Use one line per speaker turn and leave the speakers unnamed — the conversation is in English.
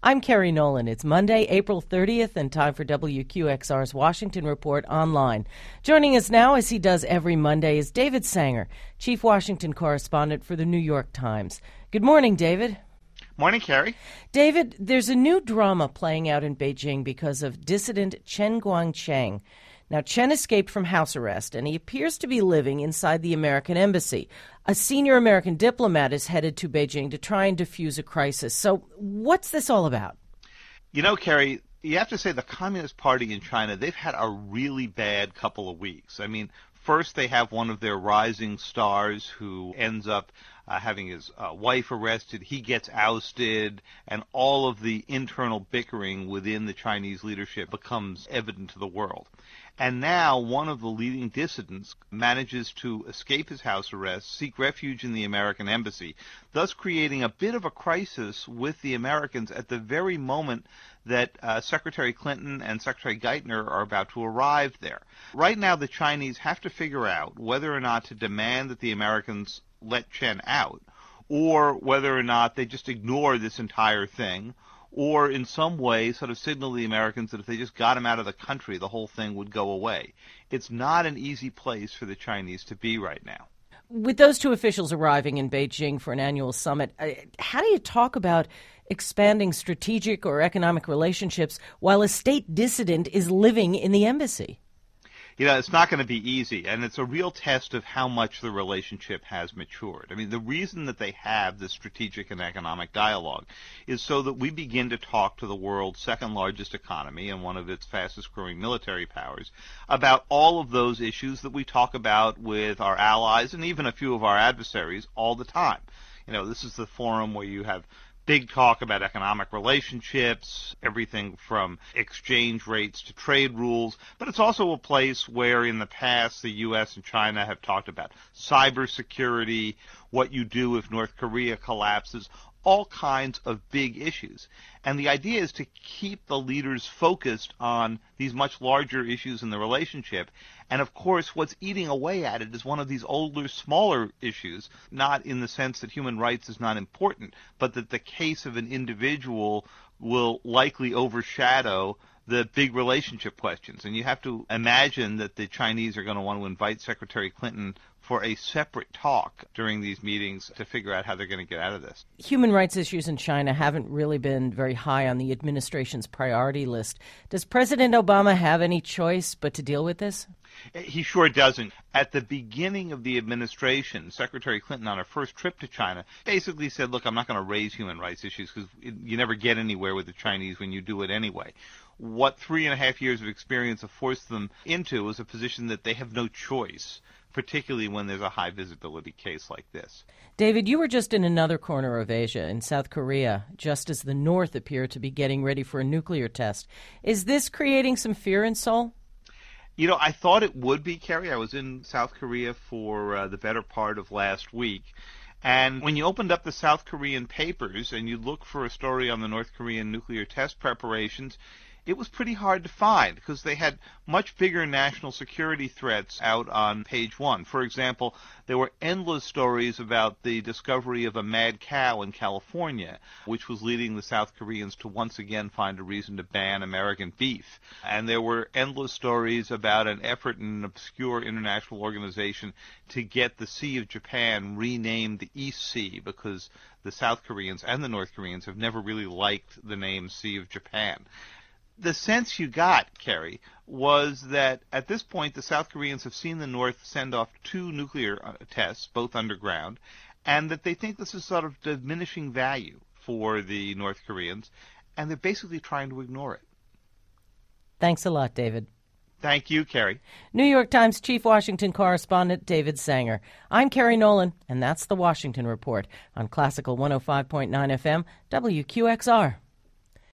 I'm Kerry Nolan. It's Monday, April 30th, and time for WQXR's Washington Report online. Joining us now, as he does every Monday, is David Sanger, Chief Washington Correspondent for the New York Times. Good morning, David.
Morning, Kerry.
David, there's a new drama playing out in Beijing because of dissident Chen Guangcheng. Now, Chen escaped from house arrest and he appears to be living inside the American embassy. A senior American diplomat is headed to Beijing to try and defuse a crisis. So, what's this all about?
You know, Kerry, you have to say the Communist Party in China, they've had a really bad couple of weeks. I mean, first they have one of their rising stars who ends up uh, having his uh, wife arrested. He gets ousted, and all of the internal bickering within the Chinese leadership becomes evident to the world. And now one of the leading dissidents manages to escape his house arrest, seek refuge in the American embassy, thus creating a bit of a crisis with the Americans at the very moment that uh, Secretary Clinton and Secretary Geithner are about to arrive there. Right now, the Chinese have to figure out whether or not to demand that the Americans let Chen out, or whether or not they just ignore this entire thing, or in some way sort of signal the Americans that if they just got him out of the country, the whole thing would go away. It's not an easy place for the Chinese to be right now.
With those two officials arriving in Beijing for an annual summit, uh, how do you talk about expanding strategic or economic relationships while a state dissident is living in the embassy?
You know, it's not going to be easy, and it's a real test of how much the relationship has matured. I mean, the reason that they have this strategic and economic dialogue is so that we begin to talk to the world's second largest economy and one of its fastest growing military powers about all of those issues that we talk about with our allies and even a few of our adversaries all the time. You know, this is the forum where you have big talk about economic relationships, everything from exchange rates to trade rules, but it's also a place where in the past the US and China have talked about cybersecurity, what you do if North Korea collapses, all kinds of big issues. And the idea is to keep the leaders focused on these much larger issues in the relationship. And of course, what's eating away at it is one of these older, smaller issues, not in the sense that human rights is not important, but that the case of an individual will likely overshadow the big relationship questions. And you have to imagine that the Chinese are going to want to invite Secretary Clinton for a separate talk during these meetings to figure out how they're going to get out of this.
Human rights issues in China haven't really been very high on the administration's priority list. Does President Obama have any choice but to deal with this?
Eh, he sure doesn't. At the beginning of the administration, Secretary Clinton, on her first trip to China, basically said, Look, I'm not going to raise human rights issues because you never get anywhere with the Chinese when you do it anyway. What three and a half years of experience have forced them into is a position that they have no choice particularly when there's a high visibility case like this.
David, you were just in another corner of Asia, in South Korea, just as the North appeared to be getting ready for a nuclear test. Is this creating some fear in Seoul?
You know, I thought it would be, Kerry. I was in South Korea for uh, the better part of last week. And when you opened up the South Korean papers and you look for a story on the North Korean nuclear test preparations, it was pretty hard to find because they had much bigger national security threats out on page one. For example, there were endless stories about the discovery of a mad cow in California, which was leading the South Koreans to once again find a reason to ban American beef. And there were endless stories about an effort in an obscure international organization to get the Sea of Japan renamed the East Sea because the South Koreans and the North Koreans have never really liked the name Sea of Japan the sense you got, Kerry, was that at this point the South Koreans have seen the North send off two nuclear uh, tests, both underground, and that they think this is sort of diminishing value for the North Koreans, and they're basically trying to ignore it.
Thanks a lot, David.
Thank you, Kerry.
New York Times Chief Washington Correspondent David Sanger. I'm Kerry Nolan, and that's the Washington Report on Classical 105.9 FM, WQXR.